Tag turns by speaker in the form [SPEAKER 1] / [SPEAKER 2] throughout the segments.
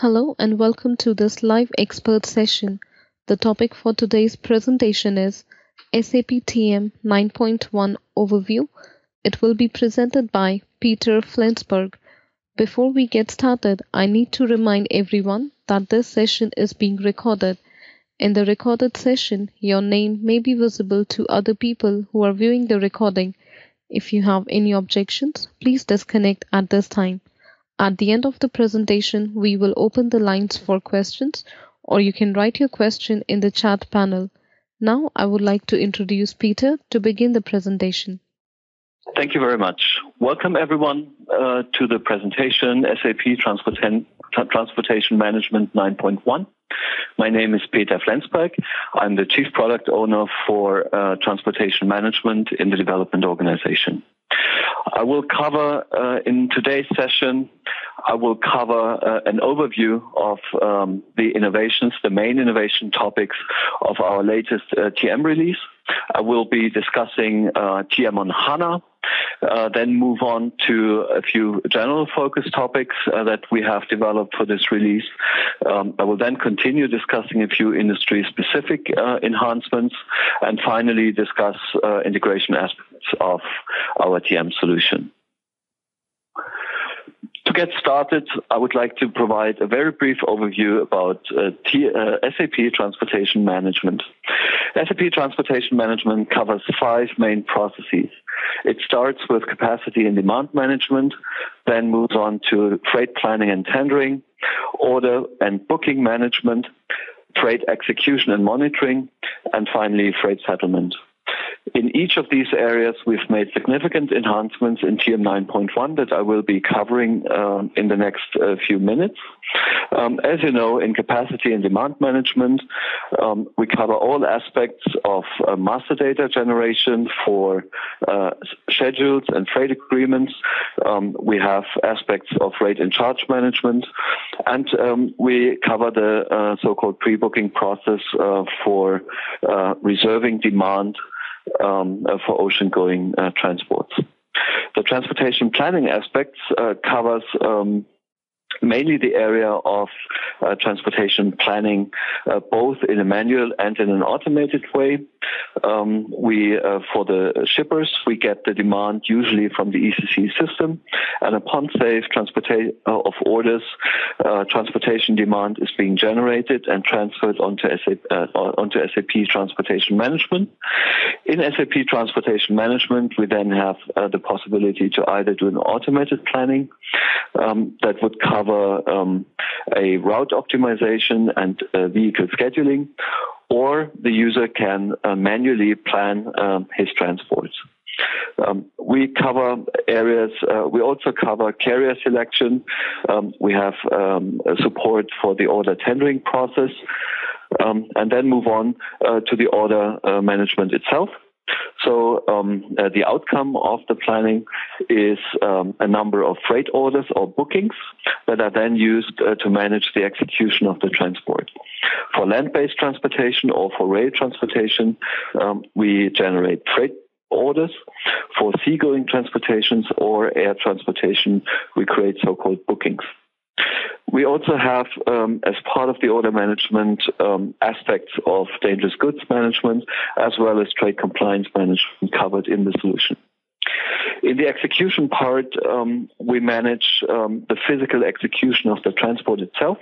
[SPEAKER 1] Hello and welcome to this live expert session. The topic for today's presentation is SAP TM 9.1 Overview. It will be presented by Peter Flensburg. Before we get started, I need to remind everyone that this session is being recorded. In the recorded session, your name may be visible to other people who are viewing the recording. If you have any objections, please disconnect at this time. At the end of the presentation, we will open the lines for questions, or you can write your question in the chat panel. Now, I would like to introduce Peter to begin the presentation.
[SPEAKER 2] Thank you very much. Welcome, everyone, uh, to the presentation SAP Transportation, Transportation Management 9.1. My name is Peter Flensberg. I'm the Chief Product Owner for uh, Transportation Management in the Development Organization. I will cover uh, in today's session, I will cover uh, an overview of um, the innovations, the main innovation topics of our latest uh, TM release. I will be discussing uh, TM on HANA, uh, then move on to a few general focus topics uh, that we have developed for this release. Um, I will then continue discussing a few industry specific uh, enhancements and finally discuss uh, integration aspects of our TM solution. To get started, I would like to provide a very brief overview about uh, T, uh, SAP Transportation Management. SAP Transportation Management covers five main processes. It starts with capacity and demand management, then moves on to freight planning and tendering, order and booking management, freight execution and monitoring, and finally freight settlement. In each of these areas, we've made significant enhancements in TM 9.1 that I will be covering um, in the next uh, few minutes. Um, as you know, in capacity and demand management, um, we cover all aspects of uh, master data generation for uh, schedules and freight agreements. Um, we have aspects of rate and charge management, and um, we cover the uh, so-called pre-booking process uh, for uh, reserving demand um, uh, for ocean-going uh, transports. The transportation planning aspects uh, covers um, mainly the area of uh, transportation planning, uh, both in a manual and in an automated way. Um, we, uh, for the shippers, we get the demand usually from the ECC system, and upon safe transportation uh, of orders, uh, transportation demand is being generated and transferred onto SAP, uh, onto SAP Transportation Management. In SAP Transportation Management, we then have the possibility to either do an automated planning um, that would cover cover um, a route optimization and uh, vehicle scheduling, or the user can uh, manually plan um, his transports. Um, we cover areas, uh, we also cover carrier selection. Um, we have um, support for the order tendering process, um, and then move on uh, to the order uh, management itself. So um, uh, the outcome of the planning is um, a number of freight orders or bookings that are then used uh, to manage the execution of the transport. For land-based transportation or for rail transportation, um, we generate freight orders. For seagoing transportations or air transportation, we create so-called bookings. We also have, um, as part of the order management, um, aspects of dangerous goods management as well as trade compliance management covered in the solution. In the execution part, um, we manage um, the physical execution of the transport itself.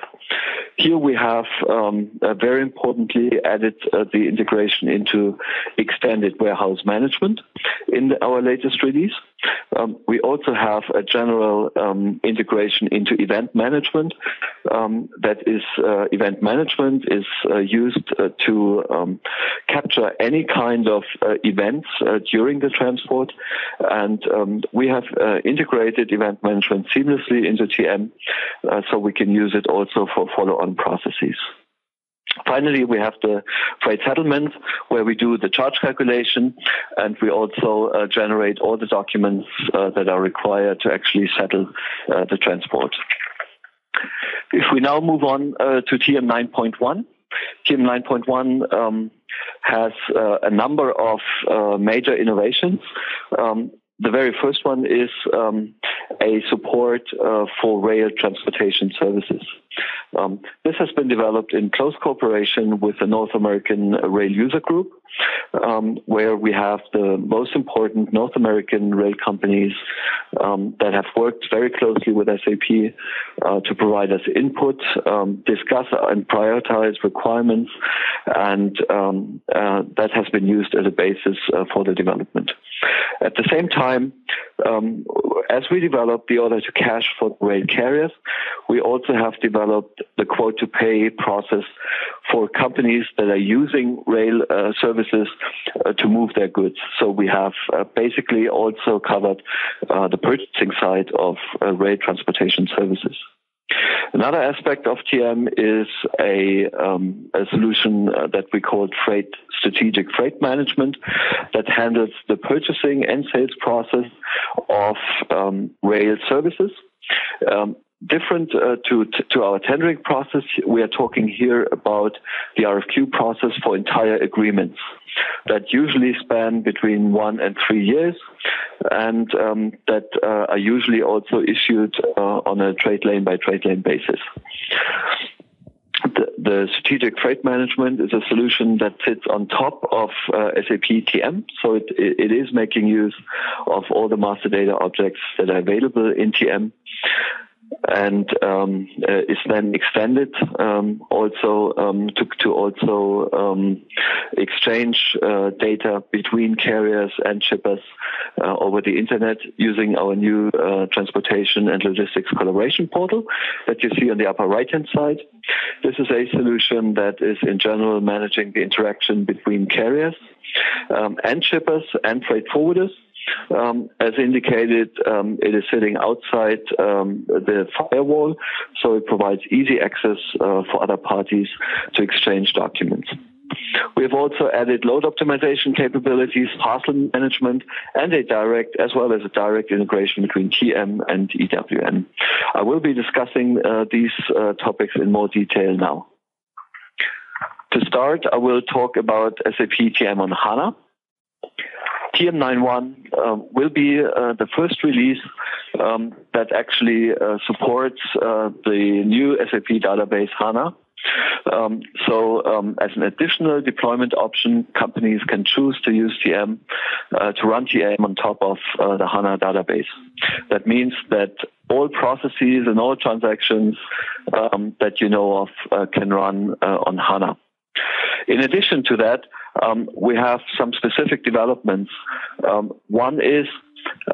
[SPEAKER 2] Here we have um, uh, very importantly added uh, the integration into extended warehouse management in our latest release. Um, we also have a general um, integration into event management. Um, that is, uh, event management is uh, used uh, to um, capture any kind of uh, events uh, during the transport. And um, we have uh, integrated event management seamlessly into TM so we can use it also for follow on processes. Finally, we have the freight settlement where we do the charge calculation and we also uh, generate all the documents uh, that are required to actually settle uh, the transport. If we now move on uh, to TM 9.1, TM 9.1 um, has uh, a number of uh, major innovations. Um, the very first one is um, a support for rail transportation services. Um, this has been developed in close cooperation with the North American Rail User Group, um, where we have the most important North American rail companies um, that have worked very closely with SAP uh, to provide us input, um, discuss and prioritize requirements, and um, uh, that has been used as a basis uh, for the development. At the same time, um, as we develop the order to cash for rail carriers, we also have developed the quote to pay process for companies that are using rail uh, services uh, to move their goods. So we have uh, basically also covered uh, the purchasing side of uh, rail transportation services. Another aspect of TM is a, um, a solution uh, that we call freight strategic freight management that handles the purchasing and sales process of um, rail services. Um, different uh, to, to our tendering process, we are talking here about the RFQ process for entire agreements that usually span between one and three years and um, that uh, are usually also issued uh, on a trade lane by trade lane basis. The, the, strategic freight management is a solution that sits on top of uh, SAP TM, so it, it is making use of all the master data objects that are available in TM and um, uh, is then extended um, also um, to, to, also um, exchange uh, data between carriers and shippers uh, over the internet using our new uh, transportation and logistics collaboration portal that you see on the upper right hand side. This is a solution that is in general managing the interaction between carriers um, and shippers and freight forwarders. Um, as indicated, um, it is sitting outside um, the firewall, so it provides easy access uh, for other parties to exchange documents. We have also added load optimization capabilities, parcel management, and a direct, as well as a direct integration between TM and EWM. I will be discussing uh, these uh, topics in more detail now. To start, I will talk about SAP TM on HANA. TM91 uh, will be uh, the first release um, that actually uh, supports uh, the new SAP database HANA. Um, so, um, as an additional deployment option, companies can choose to use TM uh, to run TM on top of uh, the HANA database. That means that all processes and all transactions um, that you know of can run on HANA. In addition to that, um, we have some specific developments. Um, one is,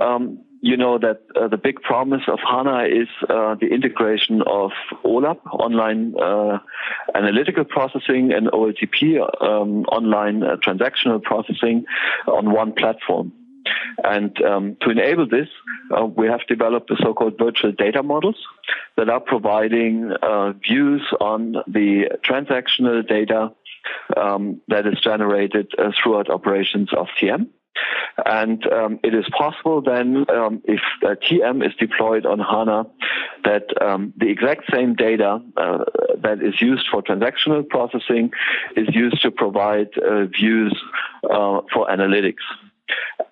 [SPEAKER 2] um, you know, that uh, the big promise of HANA is uh, the integration of OLAP, online uh, analytical processing, and OLTP, um, online uh, transactional processing, on one platform. And um, to enable this, uh, we have developed the so-called virtual data models that are providing uh, views on the transactional data um, that is generated uh, throughout operations of TM. And um, it is possible then, um, if uh, TM is deployed on HANA, that um, the exact same data uh, that is used for transactional processing is used to provide uh, views uh, for analytics.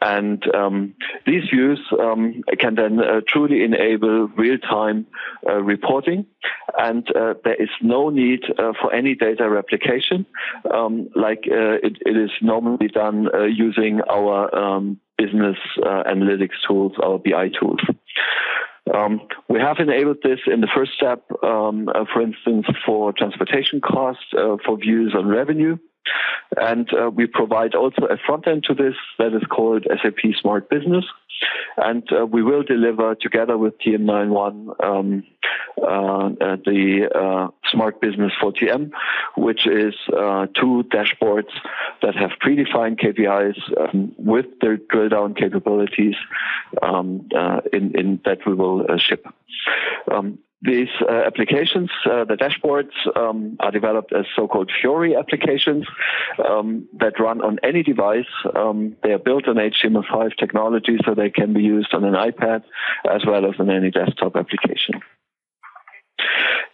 [SPEAKER 2] And um, these views um, can then uh, truly enable real-time uh, reporting, and uh, there is no need uh, for any data replication, um, like uh, it, it is normally done uh, using our um, business analytics tools, our BI tools. Um, we have enabled this in the first step, um, uh, for instance, for transportation costs, uh, for views on revenue. And uh, we provide also a front end to this that is called SAP Smart Business. And uh, we will deliver together with TM91 um, uh, uh, the uh, Smart Business for TM, which is uh, two dashboards that have predefined KPIs um, with their drill down capabilities um, in, in, that we will ship. Um, these uh, applications, uh, the dashboards, um, are developed as so-called Fiori applications um, that run on any device. Um, they are built on HTML5 technology, so they can be used on an iPad as well as on any desktop application.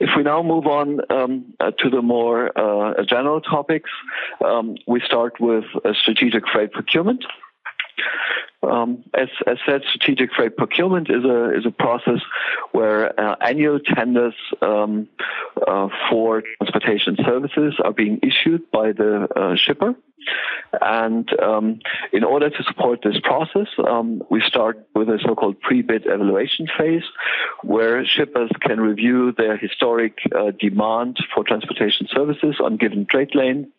[SPEAKER 2] If we now move on um, uh, to the more uh, general topics, um, we start with strategic freight procurement. Um, as, as said, strategic freight procurement is a is a process where uh, annual tenders um, uh, for transportation services are being issued by the uh, shipper. And um, in order to support this process, um, we start with a so-called pre-bid evaluation phase, where shippers can review their historic uh, demand for transportation services on given trade lane.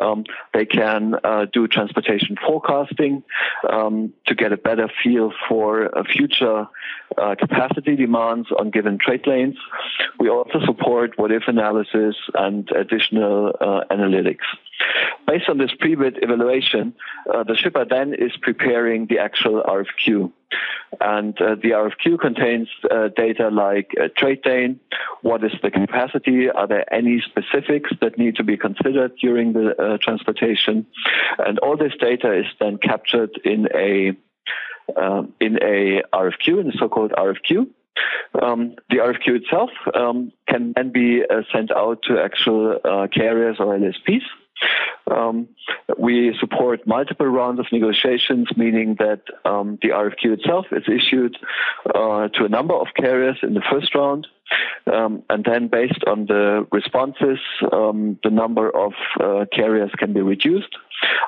[SPEAKER 2] Um, they can uh, do transportation forecasting um, to get a better feel for uh, future uh, capacity demands on given trade lanes. We also support what-if analysis and additional uh, analytics. Based on this pre-bid evaluation, uh, the shipper then is preparing the actual RFQ. And uh, the RFQ contains uh, data like uh, trade lane, what is the capacity, are there any specifics that need to be considered during the uh, transportation, and all this data is then captured in a in a RFQ, in a so-called RFQ. Um, the RFQ itself um, can then be uh, sent out to actual uh, carriers or LSPs. Um, we support multiple rounds of negotiations, meaning that um, the RFQ itself is issued uh, to a number of carriers in the first round. Um, and then, based on the responses, um, the number of uh, carriers can be reduced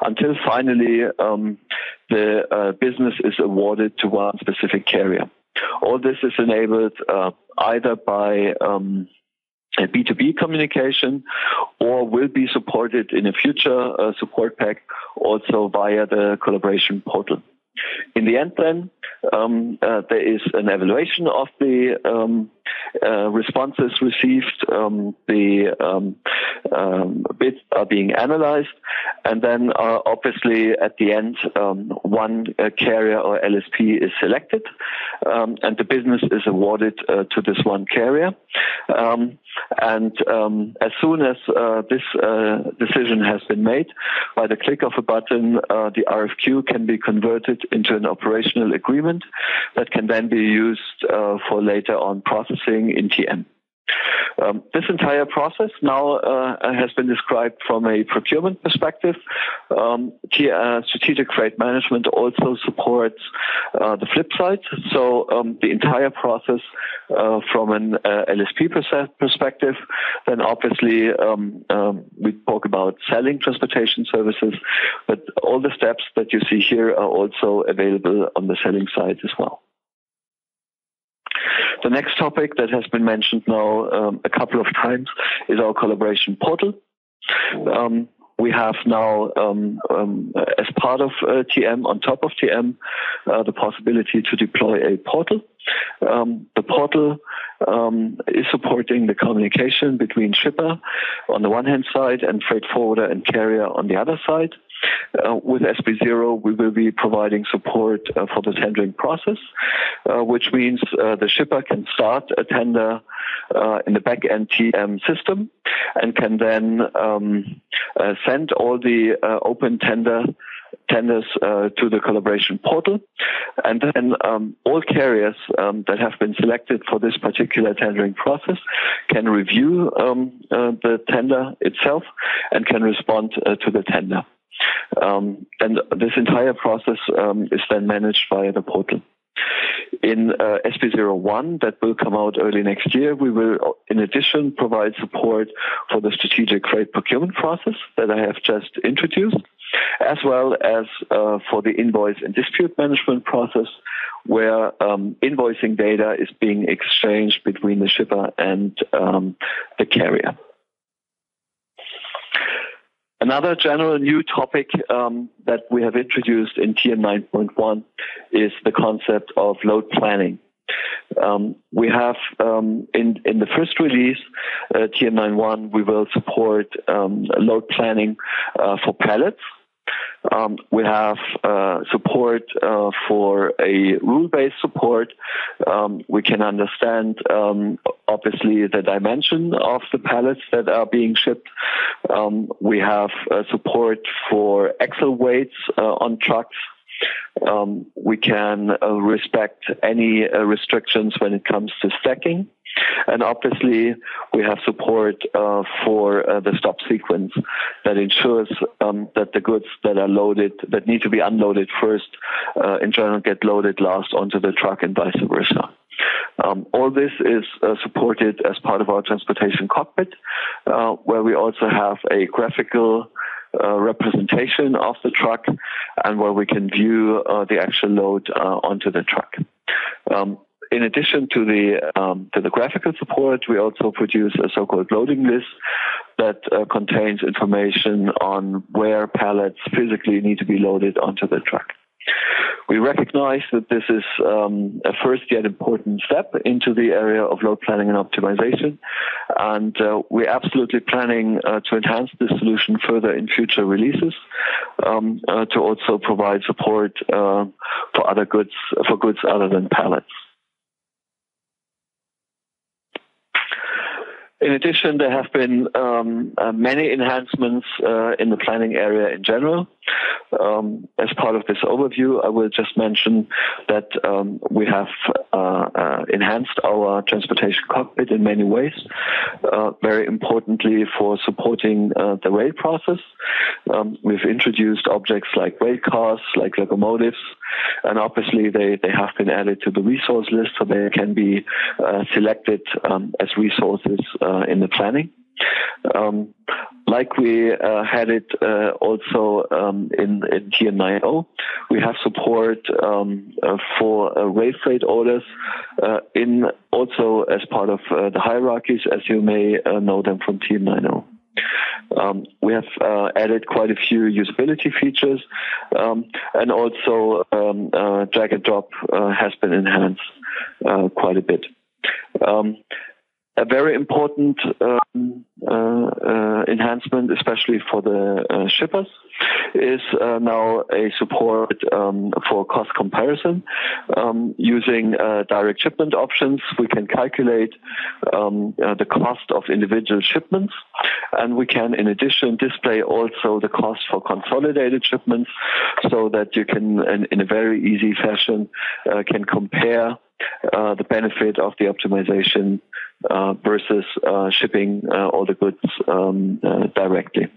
[SPEAKER 2] until finally um, the uh, business is awarded to one specific carrier. All this is enabled uh, either by um, B2B communication or will be supported in a future uh, support pack also via the collaboration portal. In the end, then, um, uh, there is an evaluation of the um, uh, responses received, um, the um, um, bids are being analyzed, and then uh, obviously at the end, um, one uh, carrier or LSP is selected, um, and the business is awarded uh, to this one carrier. Um, and as soon as uh, this decision has been made, by the click of a button, the RFQ can be converted into an operational agreement that can then be used for later on processing Um, this entire process now uh, has been described from a procurement perspective. Um, uh, strategic freight management also supports uh, the flip side. So um, the entire process uh, from an uh, LSP perspective, then obviously um, um, we talk about selling transportation services, but all the steps that you see here are also available on the selling side as well. The next topic that has been mentioned now um, a couple of times is our collaboration portal. Um, we have now, um, um, as part of uh, TM, on top of TM, uh, the possibility to deploy a portal. Um, the portal um, is supporting the communication between shipper on the one hand side and freight forwarder and carrier on the other side. Uh, with SP0, we will be providing support uh, for the tendering process, uh, which means the shipper can start a tender in the back-end TM system and can then um, send all the open tender tenders uh, to the collaboration portal. And then um, all carriers um, that have been selected for this particular tendering process can review um, uh, the tender itself and can respond uh, to the tender. Um, and this entire process um, is then managed via the portal. In uh, SP01 that will come out early next year, we will in addition provide support for the strategic freight procurement process that I have just introduced, as well as uh, for the invoice and dispute management process where um, invoicing data is being exchanged between the shipper and um, the carrier. Another general new topic um, that we have introduced in TM 9.1 is the concept of load planning. Um, we have um, in in the first release, uh, TM 9.1, we will support um, load planning uh, for pallets um, we have uh, support uh, for a rule-based support. Um, we can understand, um, obviously, the dimension of the pallets that are being shipped. Um, we have uh, support for axle weights uh, on trucks. Um, we can uh, respect any uh, restrictions when it comes to stacking. And obviously, we have support uh, for uh, the stop sequence that ensures um, that the goods that are loaded, that need to be unloaded first, uh, in general get loaded last onto the truck and vice versa. Um, all this is uh, supported as part of our transportation cockpit, uh, where we also have a graphical uh, representation of the truck and where we can view uh, the actual load uh, onto the truck. Um, in addition to the um, to the graphical support, we also produce a so-called loading list that uh, contains information on where pallets physically need to be loaded onto the truck. We recognize that this is um, a first yet important step into the area of load planning and optimization, and uh, we're absolutely planning uh, to enhance this solution further in future releases um, uh, to also provide support uh, for other goods for goods other than pallets. In addition, there have been um, uh, many enhancements uh, in the planning area in general. Um, as part of this overview, I will just mention that um, we have uh, uh enhanced our transportation cockpit in many ways, uh, very importantly for supporting uh, the rail process. Um, we've introduced objects like rail cars, like locomotives, and obviously they, they have been added to the resource list so they can be selected um, as resources in the planning. Um, like we uh, had it uh, also um, in, in TM90, we have support um, uh, for uh, rail freight orders uh, in also as part of uh, the hierarchies, as you may know them from TM90. Um, we have uh, added quite a few usability features, um, and also um, uh, drag and drop uh, has been enhanced quite a bit. Um, a very important enhancement, especially for the uh, shippers, is uh, now a support um, for cost comparison. Um, using uh, direct shipment options, we can calculate um, uh, the cost of individual shipments, and we can, in addition, display also the cost for consolidated shipments, so that you can, in, in a very easy fashion, can compare uh, the benefit of the optimization uh, versus uh, shipping uh, all the goods um, uh, directly.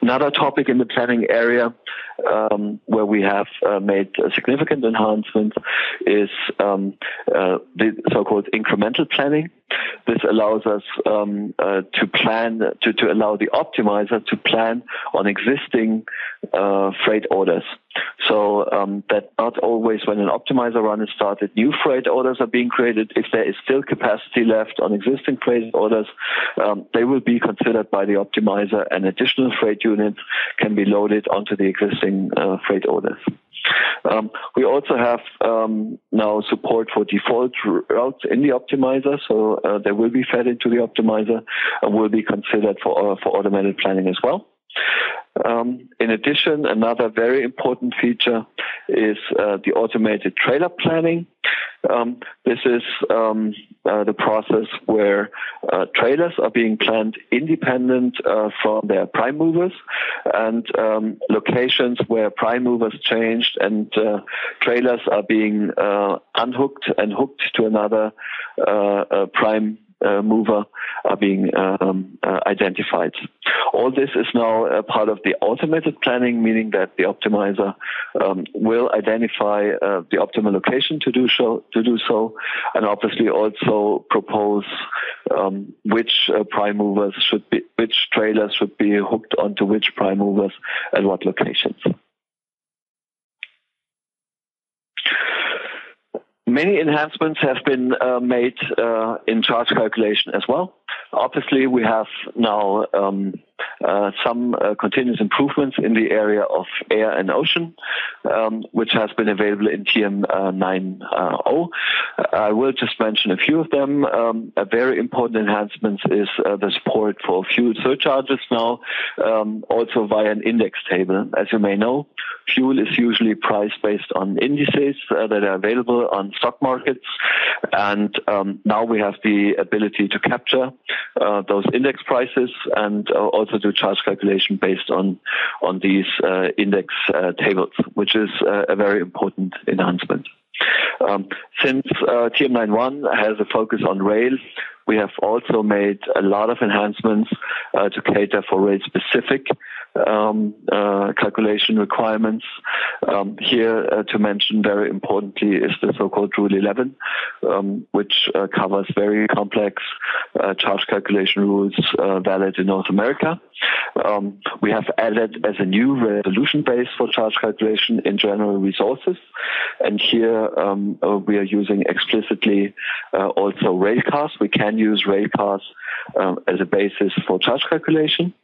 [SPEAKER 2] Another topic in the planning area um, where we have uh, made significant enhancements is um, uh, the so-called incremental planning. This allows us um, uh, to plan, to, to allow the optimizer to plan on existing uh, freight orders. So um, that not always when an optimizer run is started, new freight orders are being created. If there is still capacity left on existing freight orders, um, they will be considered by the optimizer and additional freight units can be loaded onto the existing uh, freight orders. Um, we also have um, now support for default routes in the optimizer, so uh, they will be fed into the optimizer and will be considered for uh, for automated planning as well. Um, in addition, another very important feature is uh, the automated trailer planning. Um, this is um, uh, the process where uh, trailers are being planned independent uh, from their prime movers. And um, locations where prime movers changed and uh, trailers are being uh, unhooked and hooked to another prime uh, mover are being um, uh, identified. All this is now a part of the automated planning, meaning that the optimizer um, will identify uh, the optimal location to do so, to do so, and obviously also propose um, which uh, prime movers should be, which trailers should be hooked onto which prime movers at what locations. Many enhancements have been uh, made uh, in charge calculation as well. Obviously, we have now um, uh, some uh, continuous improvements in the area of air and ocean, um, which has been available in TM90. I will just mention a few of them. Um, a very important enhancement is uh, the support for fuel surcharges now, um, also via an index table. As you may know, Fuel is usually priced based on indices uh, that are available on stock markets. And um, now we have the ability to capture uh, those index prices and uh, also do charge calculation based on, on these uh, index uh, tables, which is a very important enhancement. Um, since uh, TM91 has a focus on rail, we have also made a lot of enhancements uh, to cater for rail specific um, uh, calculation requirements. Um, here, uh, to mention very importantly, is the so-called Rule 11, um, which uh, covers very complex uh, charge calculation rules uh, valid in North America. Um, we have added as a new resolution base for charge calculation in general resources, and here um, uh, we are using explicitly also rail cars. We can use rail cars um, as a basis for charge calculation.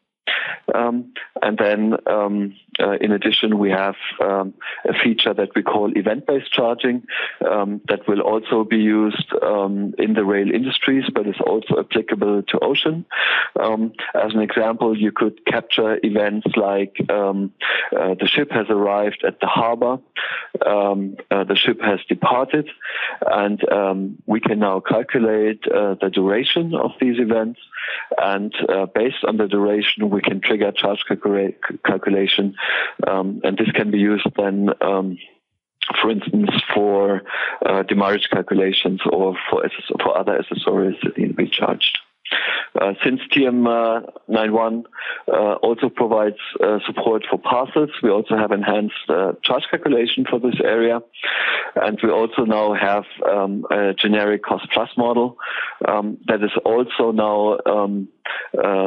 [SPEAKER 2] Um, and then, um, uh, in addition, we have um, a feature that we call event-based charging um, that will also be used um, in the rail industries, but is also applicable to ocean. Um, as an example, you could capture events like uh, the ship has arrived at the harbor, uh, the ship has departed, and we can now calculate uh, the duration of these events. And uh, based on the duration, we can trigger charge calcula- calculation, um, and this can be used then. Um, for instance, for uh, calculations or for, for other accessories that need to be charged. Uh, since TM91 uh, uh, also provides uh, support for parcels, we also have enhanced uh, charge calculation for this area. And we also now have um, a generic cost plus model um, that is also now um,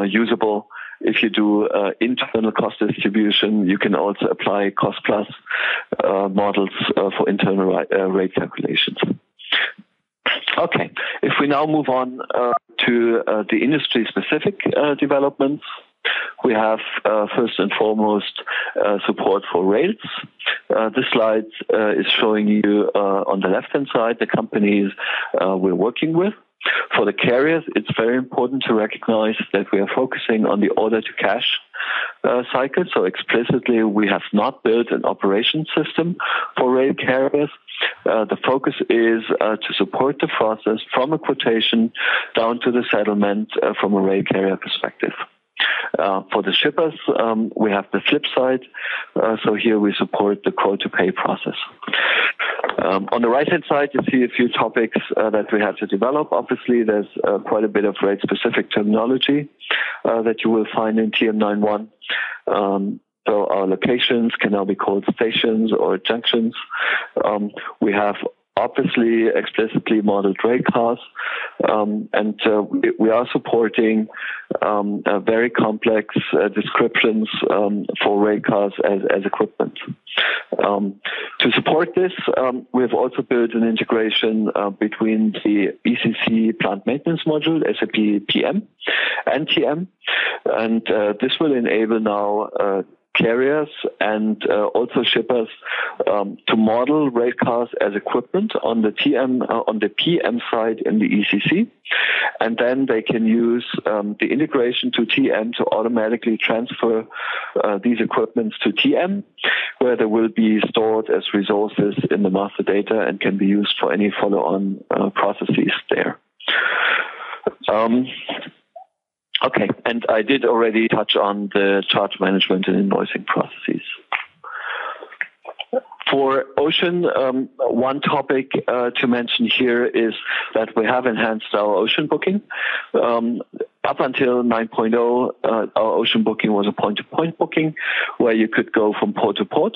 [SPEAKER 2] usable if you do uh, internal cost distribution, you can also apply cost plus uh, models uh, for internal rate calculations. Okay, if we now move on uh, to uh, the industry specific uh, developments, we have uh, first and foremost uh, support for rails. Uh, this slide is showing you on the left hand side the companies we're working with. For the carriers, it's very important to recognize that we are focusing on the order to cash uh, cycle. So explicitly, we have not built an operation system for rail carriers. Uh, the focus is uh, to support the process from a quotation down to the settlement uh, from a rail carrier perspective. Uh, for the shippers, um, we have the flip side. Uh, so here we support the quote to pay process. Um, on the right hand side, you see a few topics uh, that we had to develop. Obviously, there's uh, quite a bit of rate specific terminology uh, that you will find in TM91. Um, so our locations can now be called stations or junctions. Um, we have obviously explicitly modeled rail cars, um, and uh, we, we, are supporting um, uh, very complex uh, descriptions um, for rail cars as, as equipment. Um, to support this, um, we have also built an integration uh, between the ECC plant maintenance module, SAP PM, and TM, and uh, this will enable now uh, carriers and uh, also shippers um, to model rail cars as equipment on the TM uh, on the PM side in the ECC, and then they can use um, the integration to TM to automatically transfer uh, these equipments to TM, where they will be stored as resources in the master data and can be used for any follow-on uh, processes there. Um, Okay, and I did already touch on the charge management and invoicing processes. For Ocean, um, one topic uh, to mention here is that we have enhanced our Ocean booking. Um, up until 9.0, uh, our Ocean booking was a point-to-point booking where you could go from port to port.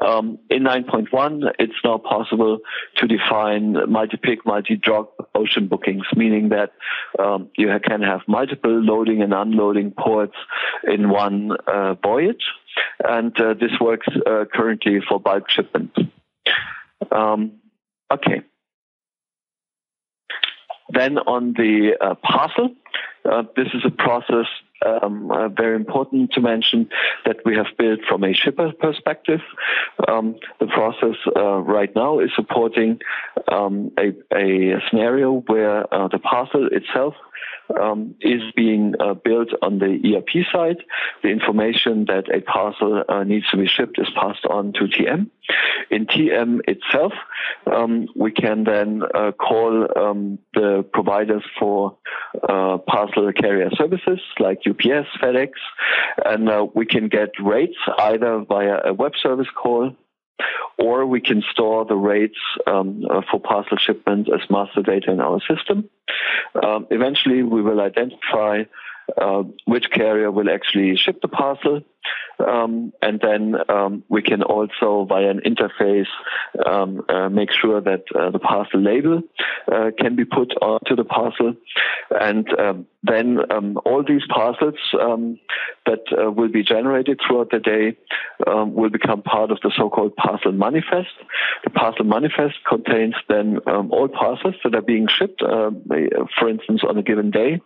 [SPEAKER 2] Um, in 9.1, it's now possible to define multi-pick, multi-drop ocean bookings, meaning that um, you can have multiple loading and unloading ports in one uh, voyage. And uh, this works uh, currently for bulk shipment. Um, okay. Then on the uh, parcel, uh, this is a process um, uh, very important to mention that we have built from a shipper perspective. Um, the process uh, right now is supporting um, a, a, scenario where uh, the parcel itself um, is being uh, built on the ERP side. The information that a parcel uh, needs to be shipped is passed on to TM. In TM itself, um, we can then uh, call um, the providers for uh, parcel carrier services like UPS, FedEx, and uh, we can get rates either via a web service call or we can store the rates um, uh, for parcel shipment as master data in our system. Um, eventually, we will identify uh, which carrier will actually ship the parcel. Um, and then um, we can also, via an interface, um, uh, make sure that uh, the parcel label uh, can be put onto the parcel. And um, then um, all these parcels um, that uh, will be generated throughout the day will become part of the so-called parcel manifest. The parcel manifest contains then all parcels that are being shipped, uh, for instance, on a given day.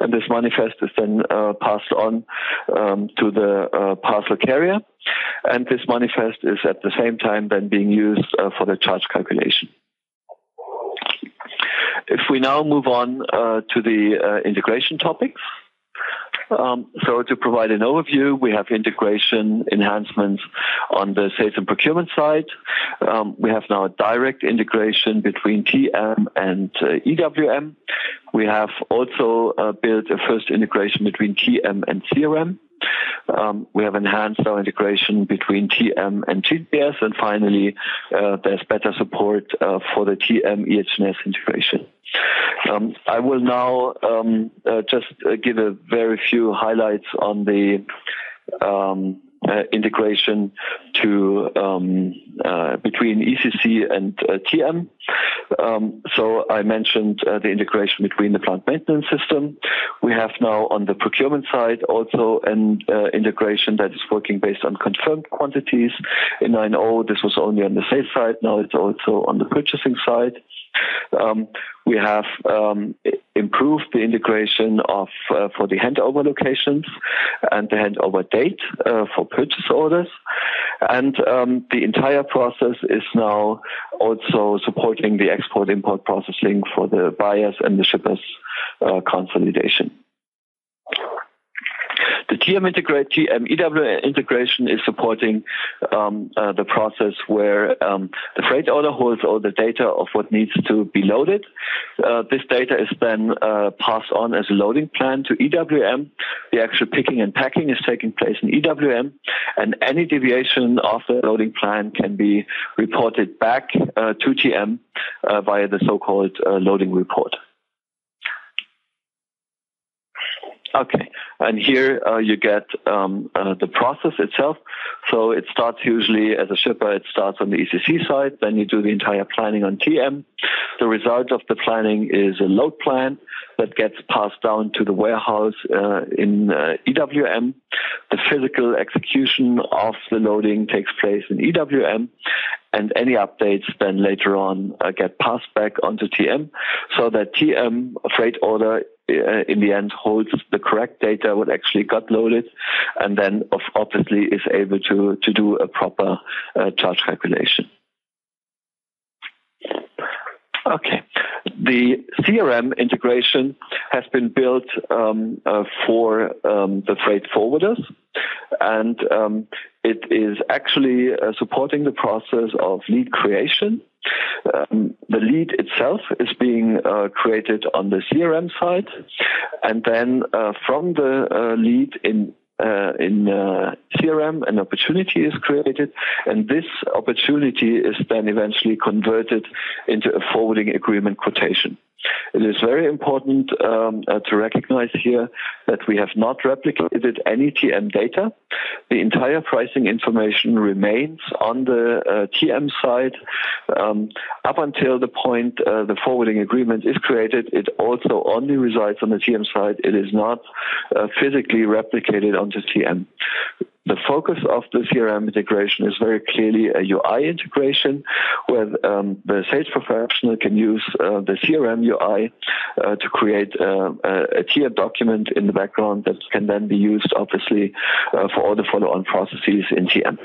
[SPEAKER 2] And this manifest is then uh, passed on to the uh, parcel carrier. And this manifest is at the same time then being used uh, for the charge calculation. If we now move on to the integration topics. Um, so to provide an overview, we have integration enhancements on the sales and procurement side. Um, we have now a direct integration between TM and uh, EWM. We have also uh, built a first integration between TM and CRM. Um, we have enhanced our integration between TM and GTS, and finally, uh, there's better support uh, for the TM EHS integration. Um, I will now um, uh, just uh, give a very few highlights on the um, integration to um, uh, between ECC and uh, TM. Um, so I mentioned uh, the integration between the plant maintenance system. We have now on the procurement side also an uh, integration that is working based on confirmed quantities. In 9.0, this was only on the sales side. Now it's also on the purchasing side. Um, we have um, improved the integration of uh, for the handover locations and the handover date uh, for purchase orders, and um, the entire process is now also supporting the export-import processing for the buyers and the shippers uh, consolidation. The TM integrate TM EW integration is supporting um, uh, the process where um, the freight order holds all the data of what needs to be loaded. Uh, this data is then uh, passed on as a loading plan to EWM. The actual picking and packing is taking place in EWM, and any deviation of the loading plan can be reported back uh, to TM uh, via the so-called uh, loading report. Okay, and here uh, you get um, uh, the process itself. So it starts usually as a shipper, it starts on the ECC side, then you do the entire planning on TM. The result of the planning is a load plan that gets passed down to the warehouse uh, in uh, EWM. The physical execution of the loading takes place in EWM, and any updates then later on uh, get passed back onto TM so that TM freight order uh, in the end holds the correct data what actually got loaded and then obviously is able to to do a proper uh, charge calculation okay the CRM integration has been built um, uh, for um, the freight forwarders, and um, it is actually uh, supporting the process of lead creation. Um, the lead itself is being uh, created on the CRM side, and then uh, from the uh, lead in uh, in uh, CRM, an opportunity is created, and this opportunity is then eventually converted into a forwarding agreement quotation. It is very important um, uh, to recognize here that we have not replicated any TM data. The entire pricing information remains on the uh, TM side um, up until the point uh, the forwarding agreement is created. It also only resides on the TM side. It is not uh, physically replicated onto TM the focus of the CRM integration is very clearly a UI integration where um, the sales professional can use uh, the CRM UI uh, to create uh, a TM document in the background that can then be used, obviously, uh, for all the follow-on processes in TM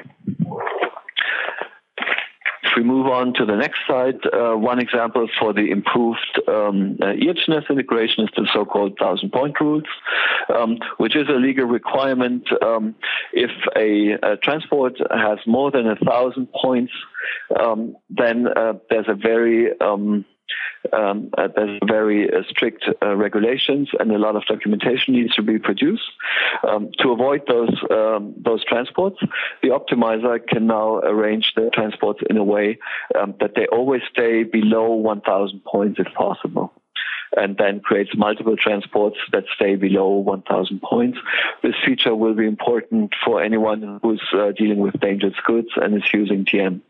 [SPEAKER 2] we move on to the next slide, uh, one example for the improved um, uh, integration is the so-called thousand point rules, um, which is a legal requirement um, if a, a, transport has more than a thousand points, um, then uh, there's a very um, uh, there's very uh, strict uh, regulations and a lot of documentation needs to be produced. Um, to avoid those um, those transports, the optimizer can now arrange the transports in a way um, that they always stay below 1,000 points if possible and then creates multiple transports that stay below 1,000 points. This feature will be important for anyone who's uh, dealing with dangerous goods and is using TM.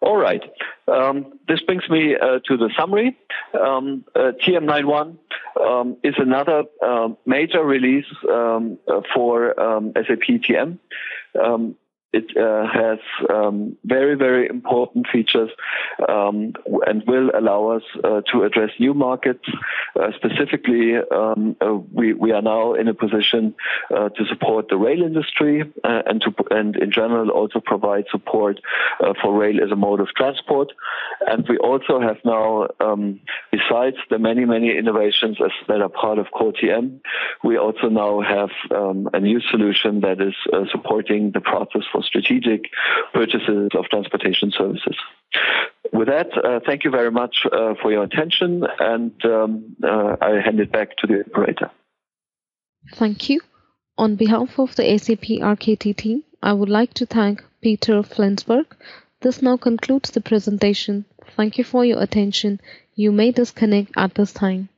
[SPEAKER 2] All right. Um, this brings me uh, to the summary. Um, uh, TM91 um, is another uh, major release um, uh, for um, SAP TM. It uh, has um, very, very important features um, and will allow us uh, to address new markets. Uh, specifically, um, uh, we, we are now in a position uh, to support the rail industry uh, and to and in general also provide support for rail as a mode of transport. And we also have now, um, besides the many, many innovations that are part of Core TM, we also now have um, a new solution that is supporting the process for strategic purchases of transportation services. With that, uh, thank you very much uh, for your attention, and um, uh, I hand it back to the operator.
[SPEAKER 1] Thank you. On behalf of the SAP RKT team, I would like to thank Peter Flensburg. This now concludes the presentation. Thank you for your attention. You may disconnect at this time.